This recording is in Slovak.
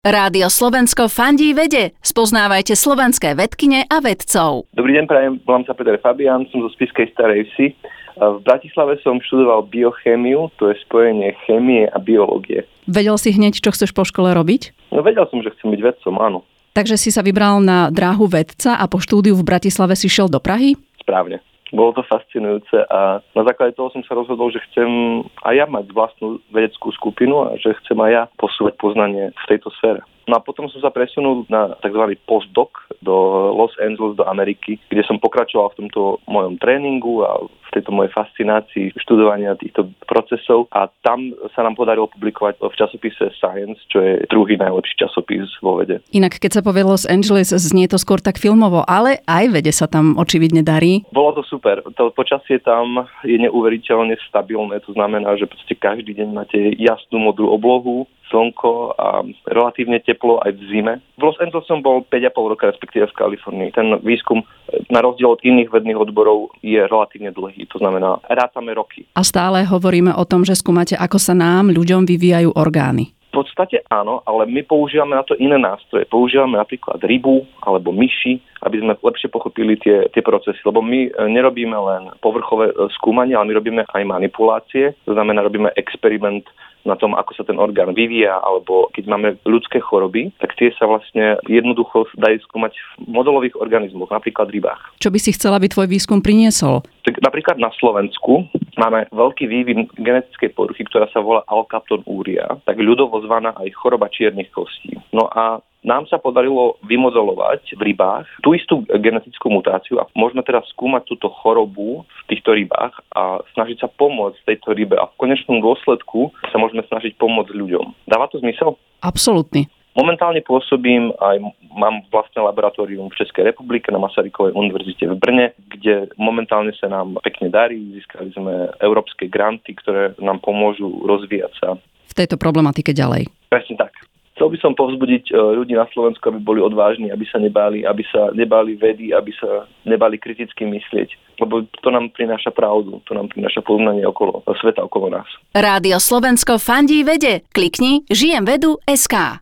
Rádio Slovensko fandí vede. Spoznávajte slovenské vedkine a vedcov. Dobrý deň, prajem, volám sa Peter Fabian, som zo Spiskej Starej Vsi. V Bratislave som študoval biochémiu, to je spojenie chémie a biológie. Vedel si hneď, čo chceš po škole robiť? No vedel som, že chcem byť vedcom, áno. Takže si sa vybral na dráhu vedca a po štúdiu v Bratislave si šiel do Prahy? Správne. Bolo to fascinujúce a na základe toho som sa rozhodol, že chcem aj ja mať vlastnú vedeckú skupinu a že chcem aj ja posúvať poznanie v tejto sfére. No a potom som sa presunul na tzv. postdoc do Los Angeles, do Ameriky, kde som pokračoval v tomto mojom tréningu a v tejto mojej fascinácii študovania týchto procesov a tam sa nám podarilo publikovať v časopise Science, čo je druhý najlepší časopis vo vede. Inak keď sa povie Los Angeles, znie to skôr tak filmovo, ale aj vede sa tam očividne darí. Bolo to super. To počasie tam je neuveriteľne stabilné, to znamená, že každý deň máte jasnú modrú oblohu, slnko a relatívne teplo aj v zime. V Los Angeles som bol 5,5 roka, respektíve v Kalifornii. Ten výskum na rozdiel od iných vedných odborov je relatívne dlhý, to znamená rátame roky. A stále hovoríme o tom, že skúmate, ako sa nám, ľuďom, vyvíjajú orgány. Podstate áno, ale my používame na to iné nástroje. Používame napríklad rybu alebo myši, aby sme lepšie pochopili tie, tie procesy. Lebo my e, nerobíme len povrchové e, skúmanie, ale my robíme aj manipulácie. To znamená, robíme experiment na tom, ako sa ten orgán vyvíja, alebo keď máme ľudské choroby, tak tie sa vlastne jednoducho dajú skúmať v modelových organizmoch, napríklad rybách. Čo by si chcela, aby tvoj výskum priniesol? Tak napríklad na Slovensku máme veľký vývin genetickej poruchy, ktorá sa volá Alkapton úria, tak ľudovo zvaná aj choroba čiernych kostí. No a nám sa podarilo vymodelovať v rybách tú istú genetickú mutáciu a môžeme teraz skúmať túto chorobu v týchto rybách a snažiť sa pomôcť tejto rybe a v konečnom dôsledku sa môžeme snažiť pomôcť ľuďom. Dáva to zmysel? Absolútne. Momentálne pôsobím aj mám vlastné laboratórium v Českej republike na Masarykovej univerzite v Brne, kde momentálne sa nám pekne darí. Získali sme európske granty, ktoré nám pomôžu rozvíjať sa. V tejto problematike ďalej. Presne tak. Chcel by som povzbudiť e, ľudí na Slovensku, aby boli odvážni, aby sa nebáli, aby sa nebáli vedy, aby sa nebáli kriticky myslieť. Lebo to nám prináša pravdu, to nám prináša poznanie okolo sveta okolo nás. Rádio Slovensko fandí vede. Klikni žijem vedu SK.